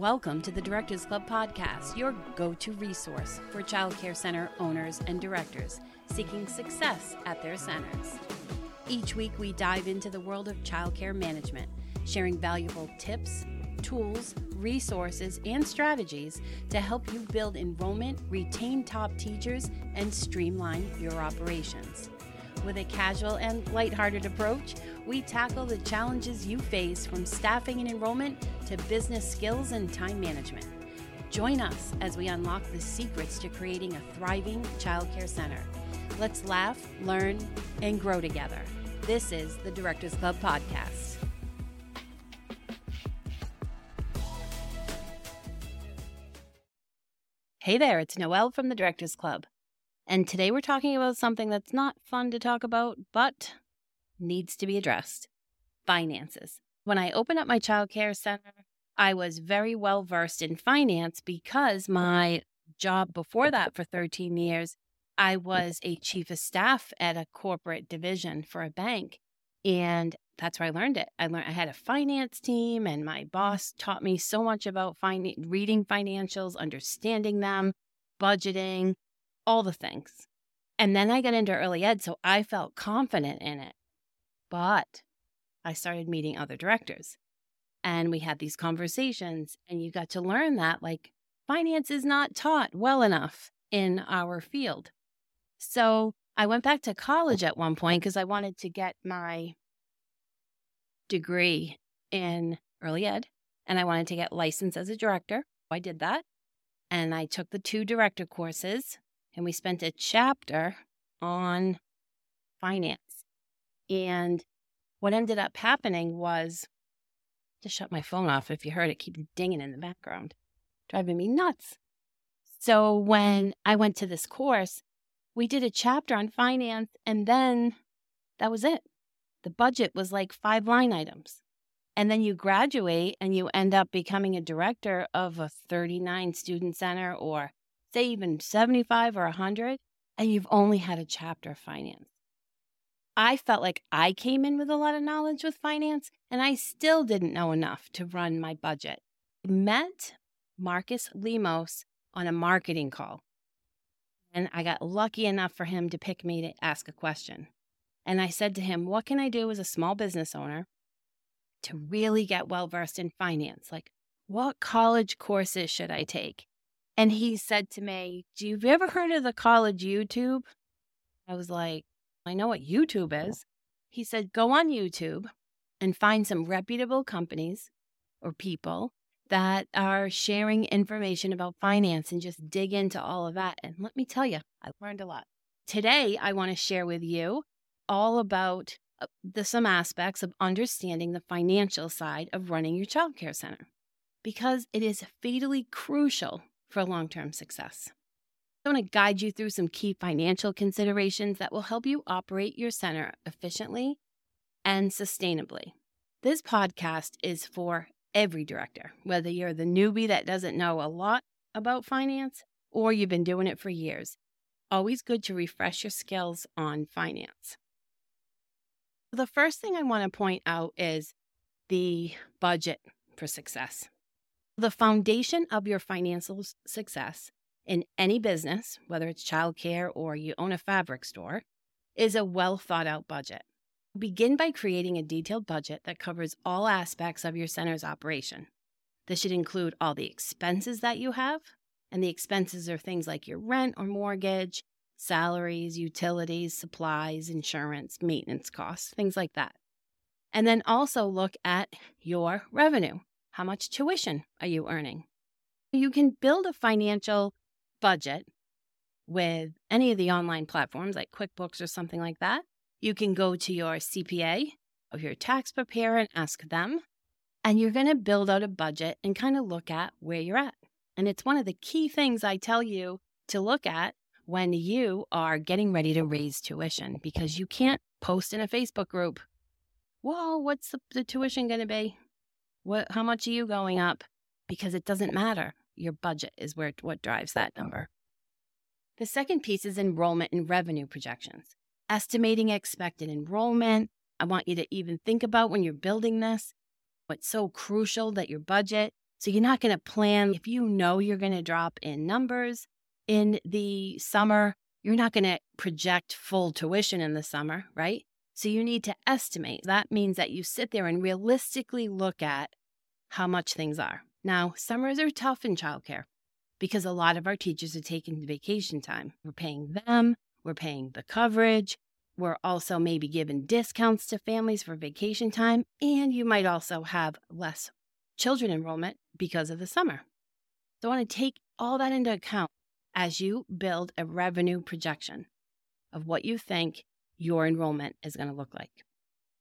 Welcome to the Directors Club podcast, your go to resource for childcare center owners and directors seeking success at their centers. Each week, we dive into the world of childcare management, sharing valuable tips, tools, resources, and strategies to help you build enrollment, retain top teachers, and streamline your operations. With a casual and lighthearted approach, we tackle the challenges you face from staffing and enrollment to business skills and time management. Join us as we unlock the secrets to creating a thriving childcare center. Let's laugh, learn, and grow together. This is the Directors Club Podcast. Hey there, it's Noelle from the Directors Club. And today we're talking about something that's not fun to talk about, but needs to be addressed finances. When I opened up my childcare center, I was very well versed in finance because my job before that for 13 years, I was a chief of staff at a corporate division for a bank. And that's where I learned it. I learned I had a finance team, and my boss taught me so much about fin- reading financials, understanding them, budgeting, all the things. And then I got into early ed, so I felt confident in it. But I started meeting other directors and we had these conversations, and you got to learn that like finance is not taught well enough in our field. So I went back to college at one point because I wanted to get my degree in early ed and I wanted to get licensed as a director. I did that. And I took the two director courses and we spent a chapter on finance. And what ended up happening was just shut my phone off if you heard it keep dinging in the background, driving me nuts. So when I went to this course, we did a chapter on finance and then that was it. The budget was like five line items. And then you graduate and you end up becoming a director of a 39 student center or say even 75 or 100 and you've only had a chapter of finance. I felt like I came in with a lot of knowledge with finance, and I still didn't know enough to run my budget. I met Marcus Lemonis on a marketing call, and I got lucky enough for him to pick me to ask a question. And I said to him, What can I do as a small business owner to really get well versed in finance? Like, what college courses should I take? And he said to me, Do you ever heard of the college YouTube? I was like, I know what YouTube is. He said, go on YouTube and find some reputable companies or people that are sharing information about finance and just dig into all of that. And let me tell you, I learned a lot. Today, I want to share with you all about uh, the some aspects of understanding the financial side of running your childcare center because it is fatally crucial for long-term success. I want to guide you through some key financial considerations that will help you operate your center efficiently and sustainably. This podcast is for every director, whether you're the newbie that doesn't know a lot about finance or you've been doing it for years. Always good to refresh your skills on finance. The first thing I want to point out is the budget for success. The foundation of your financial success in any business, whether it's childcare or you own a fabric store, is a well thought out budget. Begin by creating a detailed budget that covers all aspects of your center's operation. This should include all the expenses that you have, and the expenses are things like your rent or mortgage, salaries, utilities, supplies, insurance, maintenance costs, things like that. And then also look at your revenue. How much tuition are you earning? You can build a financial budget with any of the online platforms like QuickBooks or something like that, you can go to your CPA or your tax preparer and ask them. And you're going to build out a budget and kind of look at where you're at. And it's one of the key things I tell you to look at when you are getting ready to raise tuition because you can't post in a Facebook group, well, what's the, the tuition going to be? What, how much are you going up? Because it doesn't matter your budget is where what drives that uh-huh. number. The second piece is enrollment and revenue projections. Estimating expected enrollment. I want you to even think about when you're building this what's so crucial that your budget So you're not going to plan if you know you're going to drop in numbers in the summer, you're not going to project full tuition in the summer, right? So you need to estimate. That means that you sit there and realistically look at how much things are. Now, summers are tough in childcare because a lot of our teachers are taking vacation time. We're paying them, we're paying the coverage, we're also maybe giving discounts to families for vacation time, and you might also have less children enrollment because of the summer. So I want to take all that into account as you build a revenue projection of what you think your enrollment is going to look like.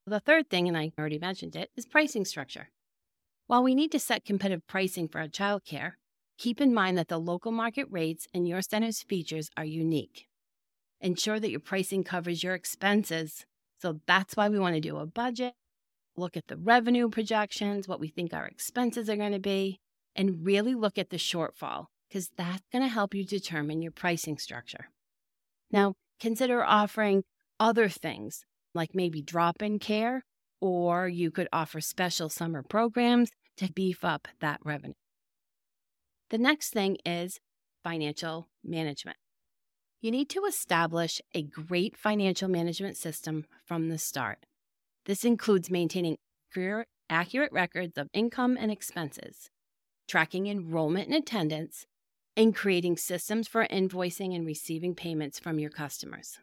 The third thing, and I already mentioned it, is pricing structure. While we need to set competitive pricing for our childcare, keep in mind that the local market rates and your center's features are unique. Ensure that your pricing covers your expenses. So that's why we want to do a budget, look at the revenue projections, what we think our expenses are going to be, and really look at the shortfall because that's going to help you determine your pricing structure. Now, consider offering other things like maybe drop in care, or you could offer special summer programs to beef up that revenue. The next thing is financial management. You need to establish a great financial management system from the start. This includes maintaining accurate records of income and expenses, tracking enrollment and attendance, and creating systems for invoicing and receiving payments from your customers.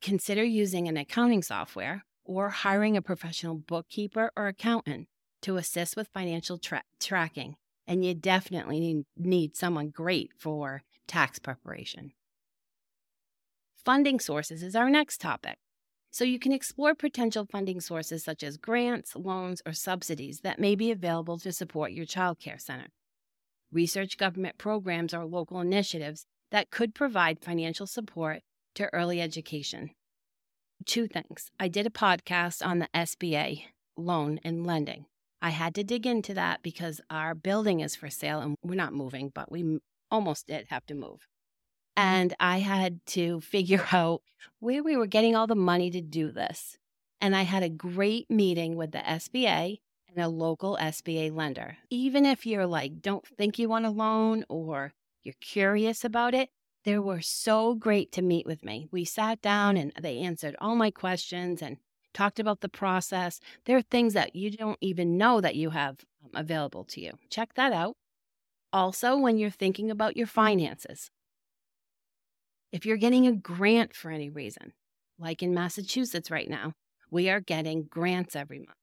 Consider using an accounting software or hiring a professional bookkeeper or accountant to assist with financial tra- tracking. And you definitely need, need someone great for tax preparation. Funding sources is our next topic. So you can explore potential funding sources such as grants, loans, or subsidies that may be available to support your child care center. Research government programs or local initiatives that could provide financial support to early education. Two things. I did a podcast on the SBA loan and lending. I had to dig into that because our building is for sale and we're not moving, but we almost did have to move. Mm-hmm. And I had to figure out where we were getting all the money to do this. And I had a great meeting with the SBA and a local SBA lender. Even if you're like, don't think you want a loan or you're curious about it, they were so great to meet with me. We sat down and they answered all my questions and talked about the process. There are things that you don't even know that you have um, available to you. Check that out. Also, when you're thinking about your finances, if you're getting a grant for any reason, like in Massachusetts right now, we are getting grants every month.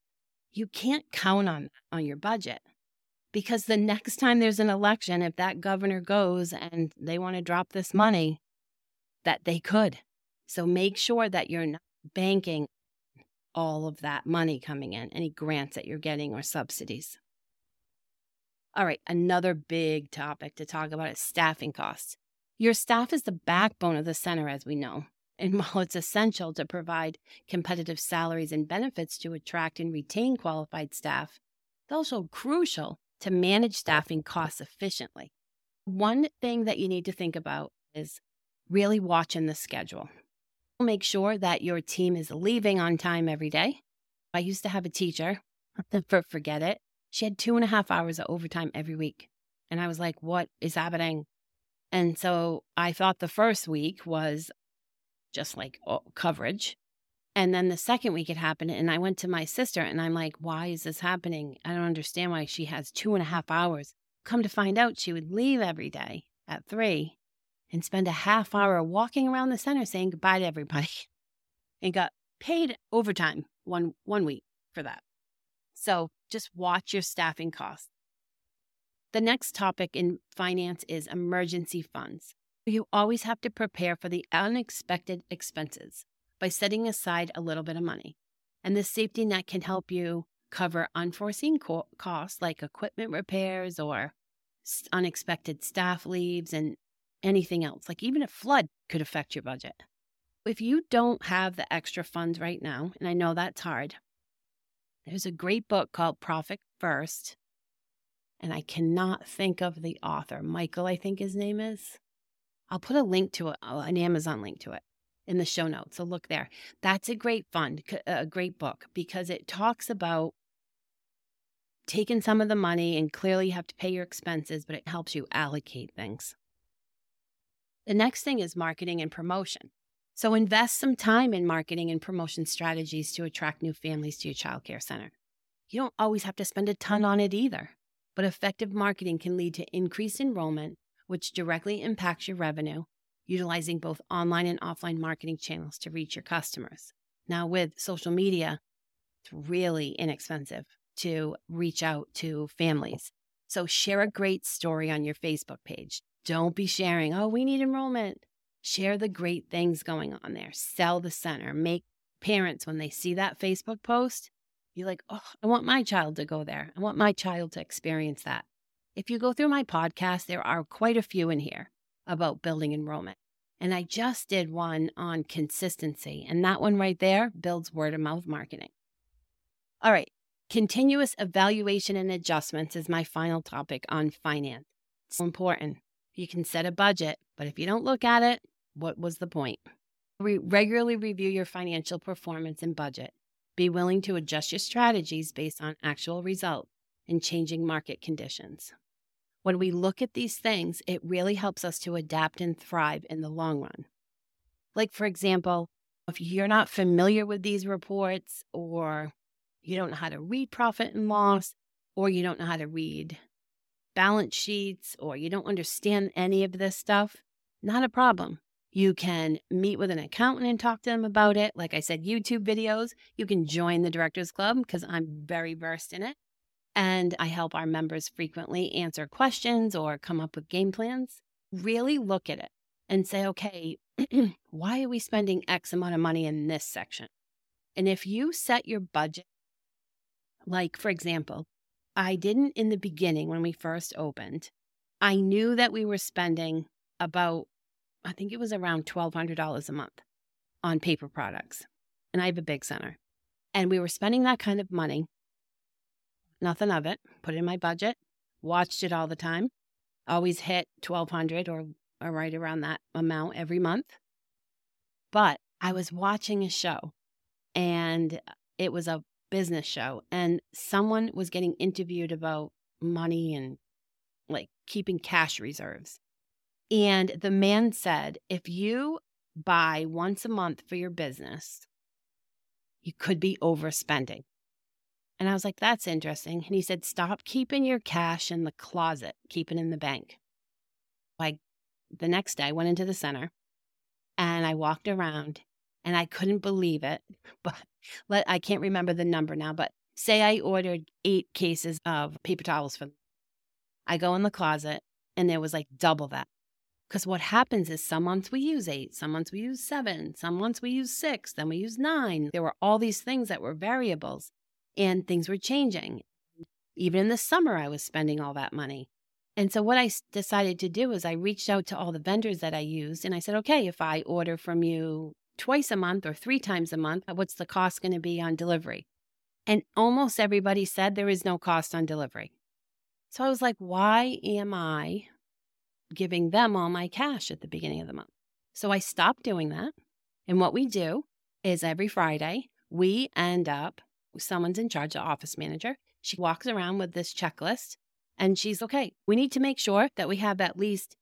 You can't count on on your budget because the next time there's an election, if that governor goes and they want to drop this money, that they could. So make sure that you're not banking all of that money coming in, any grants that you're getting or subsidies. All right, another big topic to talk about is staffing costs. Your staff is the backbone of the center, as we know. And while it's essential to provide competitive salaries and benefits to attract and retain qualified staff, it's also crucial to manage staffing costs efficiently. One thing that you need to think about is really watching the schedule. Make sure that your team is leaving on time every day. I used to have a teacher, forget it. She had two and a half hours of overtime every week. And I was like, what is happening? And so I thought the first week was just like oh, coverage. And then the second week it happened. And I went to my sister and I'm like, why is this happening? I don't understand why she has two and a half hours. Come to find out, she would leave every day at three and spend a half hour walking around the center saying goodbye to everybody and got paid overtime one, one week for that. So just watch your staffing costs. The next topic in finance is emergency funds. You always have to prepare for the unexpected expenses by setting aside a little bit of money. And this safety net can help you cover unforeseen co- costs like equipment repairs or unexpected staff leaves and anything else. Like even a flood could affect your budget. If you don't have the extra funds right now, and I know that's hard, there's a great book called Profit First and I cannot think of the author. Michael, I think his name is. I'll put a link to it, an Amazon link to it in the show notes. So look there. That's a great fund, a great book because it talks about taking some of the money and clearly you have to pay your expenses, but it helps you allocate things. The next thing is marketing and promotion. So invest some time in marketing and promotion strategies to attract new families to your childcare center. You don't always have to spend a ton on it either, but effective marketing can lead to increased enrollment, which directly impacts your revenue, utilizing both online and offline marketing channels to reach your customers. Now, with social media, it's really inexpensive to reach out to families. So, share a great story on your Facebook page. Don't be sharing, oh, we need enrollment. Share the great things going on there. Sell the center. Make parents, when they see that Facebook post, be like, oh, I want my child to go there. I want my child to experience that. If you go through my podcast, there are quite a few in here about building enrollment. And I just did one on consistency, and that one right there builds word of mouth marketing. All right, continuous evaluation and adjustments is my final topic on finance. It's important. You can set a budget, but if you don't look at it, what was the point? Re- regularly review your financial performance and budget. Be willing to adjust your strategies based on actual results and changing market conditions. When we look at these things, it really helps us to adapt and thrive in the long run. Like, for example, if you're not familiar with these reports, or you don't know how to read profit and loss, or you don't know how to read balance sheets, or you don't understand any of this stuff, not a problem. You can meet with an accountant and talk to them about it. Like I said, YouTube videos. You can join the Directors Club because I'm very versed in it. And I help our members frequently answer questions or come up with game plans. Really look at it and say, okay, why are we spending X amount of money in this section? And if you set your budget, like for example, I didn't in the beginning when we first opened, I knew that we were spending about I think it was around $1,200 a month on paper products. And I have a big center. And we were spending that kind of money, nothing of it, put it in my budget, watched it all the time, always hit 1200 or, or right around that amount every month. But I was watching a show and it was a business show and someone was getting interviewed about money and like keeping cash reserves. And the man said, if you buy once a month for your business, you could be overspending. And I was like, that's interesting. And he said, stop keeping your cash in the closet, keep it in the bank. Like the next day, I went into the center and I walked around and I couldn't believe it. But let, I can't remember the number now, but say I ordered eight cases of paper towels for them. I go in the closet and there was like double that. Because what happens is some months we use eight, some months we use seven, some months we use six, then we use nine. There were all these things that were variables and things were changing. Even in the summer, I was spending all that money. And so, what I decided to do is I reached out to all the vendors that I used and I said, okay, if I order from you twice a month or three times a month, uh, what's the cost going to be on delivery? And almost everybody said there is no cost on delivery. So I was like, why am I giving them all my cash at the beginning of the month. So I stopped doing that. And what we do is every Friday, we end up, someone's in charge, the office manager. She walks around with this checklist and she's okay. We need to make sure that we have at least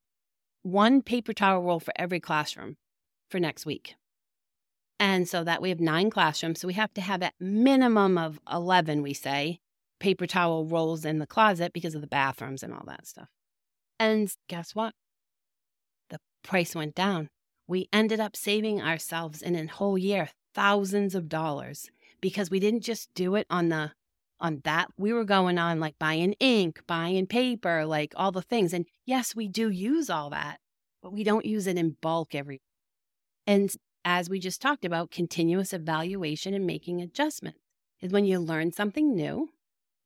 one paper towel roll for every classroom for next week. And so that we have nine classrooms. So we have to have a minimum of 11, we say, paper towel rolls in the closet because of the bathrooms and all that stuff. And guess what? The price went down. We ended up saving ourselves in a whole year thousands of dollars because we didn't just do it on the on that we were going on like buying ink, buying paper, like all the things. And yes, we do use all that, but we don't use it in bulk every. And as we just talked about, continuous evaluation and making adjustments is when you learn something new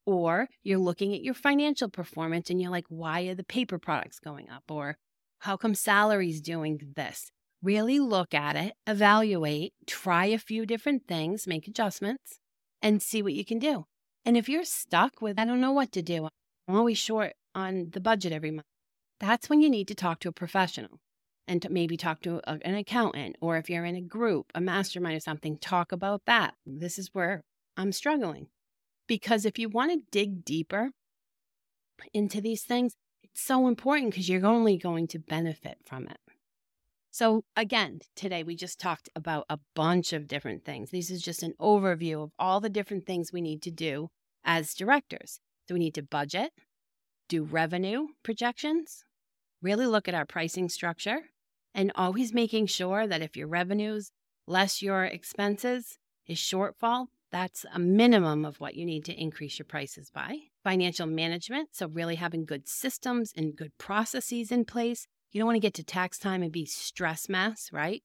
or you're looking at your financial performance and you're like, why are the paper products going up? Or how come salaries doing this? Really look at it, evaluate, try a few different things, make adjustments, and see what you can do. And if you're stuck with, I don't know what to do, I'm always short on the budget every month, that's when you need to talk to a professional and maybe talk to a, an accountant. Or if you're in a group, a mastermind or something, talk about that. This is where I'm struggling. Because if you want to dig deeper into these things, it's so important because you're only going to benefit from it. So, again, today we just talked about a bunch of different things. This is just an overview of all the different things we need to do as directors. So, we need to budget, do revenue projections, really look at our pricing structure, and always making sure that if your revenues less your expenses is shortfall, that's a minimum of what you need to increase your prices by. Financial management, so really having good systems and good processes in place. You don't want to get to tax time and be stress mess, right?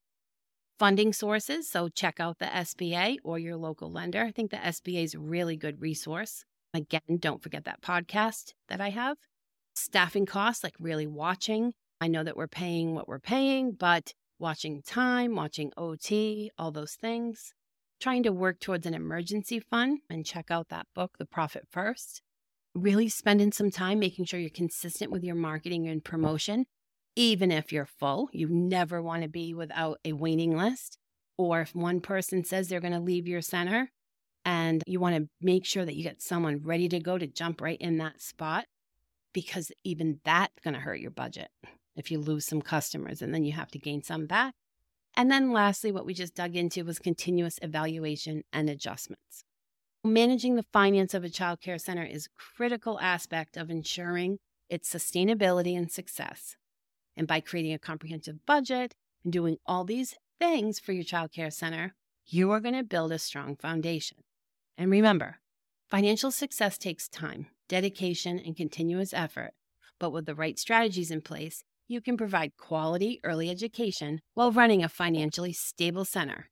Funding sources, so check out the SBA or your local lender. I think the SBA is a really good resource. Again, don't forget that podcast that I have. Staffing costs, like really watching. I know that we're paying what we're paying, but watching time, watching OT, all those things. Trying to work towards an emergency fund and check out that book, The Profit First. Really spending some time making sure you're consistent with your marketing and promotion, even if you're full. You never want to be without a waiting list. Or if one person says they're going to leave your center, and you want to make sure that you get someone ready to go to jump right in that spot because even that's going to hurt your budget if you lose some customers and then you have to gain some back. And then lastly, what we just dug into was continuous evaluation and adjustments. Managing the finance of a child care center is a critical aspect of ensuring its sustainability and success. And by creating a comprehensive budget and doing all these things for your child care center, you are going to build a strong foundation. And remember, financial success takes time, dedication, and continuous effort. But with the right strategies in place, you can provide quality early education while running a financially stable center.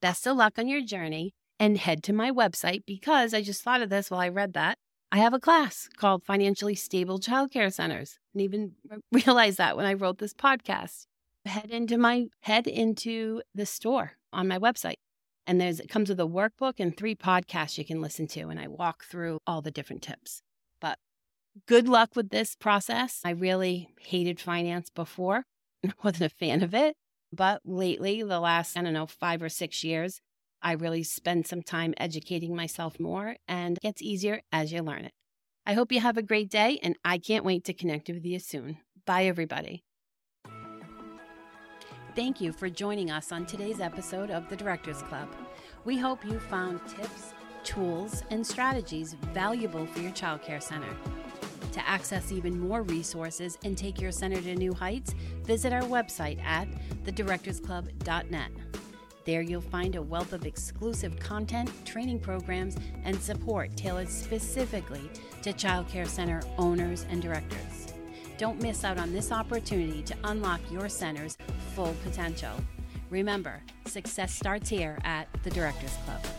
Best of luck on your journey and head to my website because I just thought of this while I read that. I have a class called Financially Stable Childcare Centers and even realized that when I wrote this podcast. Head into my head into the store on my website and there's it comes with a workbook and three podcasts you can listen to. And I walk through all the different tips. But good luck with this process. I really hated finance before, I wasn't a fan of it. But lately, the last, I don't know, five or six years, I really spend some time educating myself more and it gets easier as you learn it. I hope you have a great day and I can't wait to connect with you soon. Bye, everybody. Thank you for joining us on today's episode of the Directors Club. We hope you found tips, tools, and strategies valuable for your childcare center. To access even more resources and take your center to new heights, visit our website at thedirectorsclub.net. There you'll find a wealth of exclusive content, training programs, and support tailored specifically to childcare center owners and directors. Don't miss out on this opportunity to unlock your center's full potential. Remember, success starts here at the Directors Club.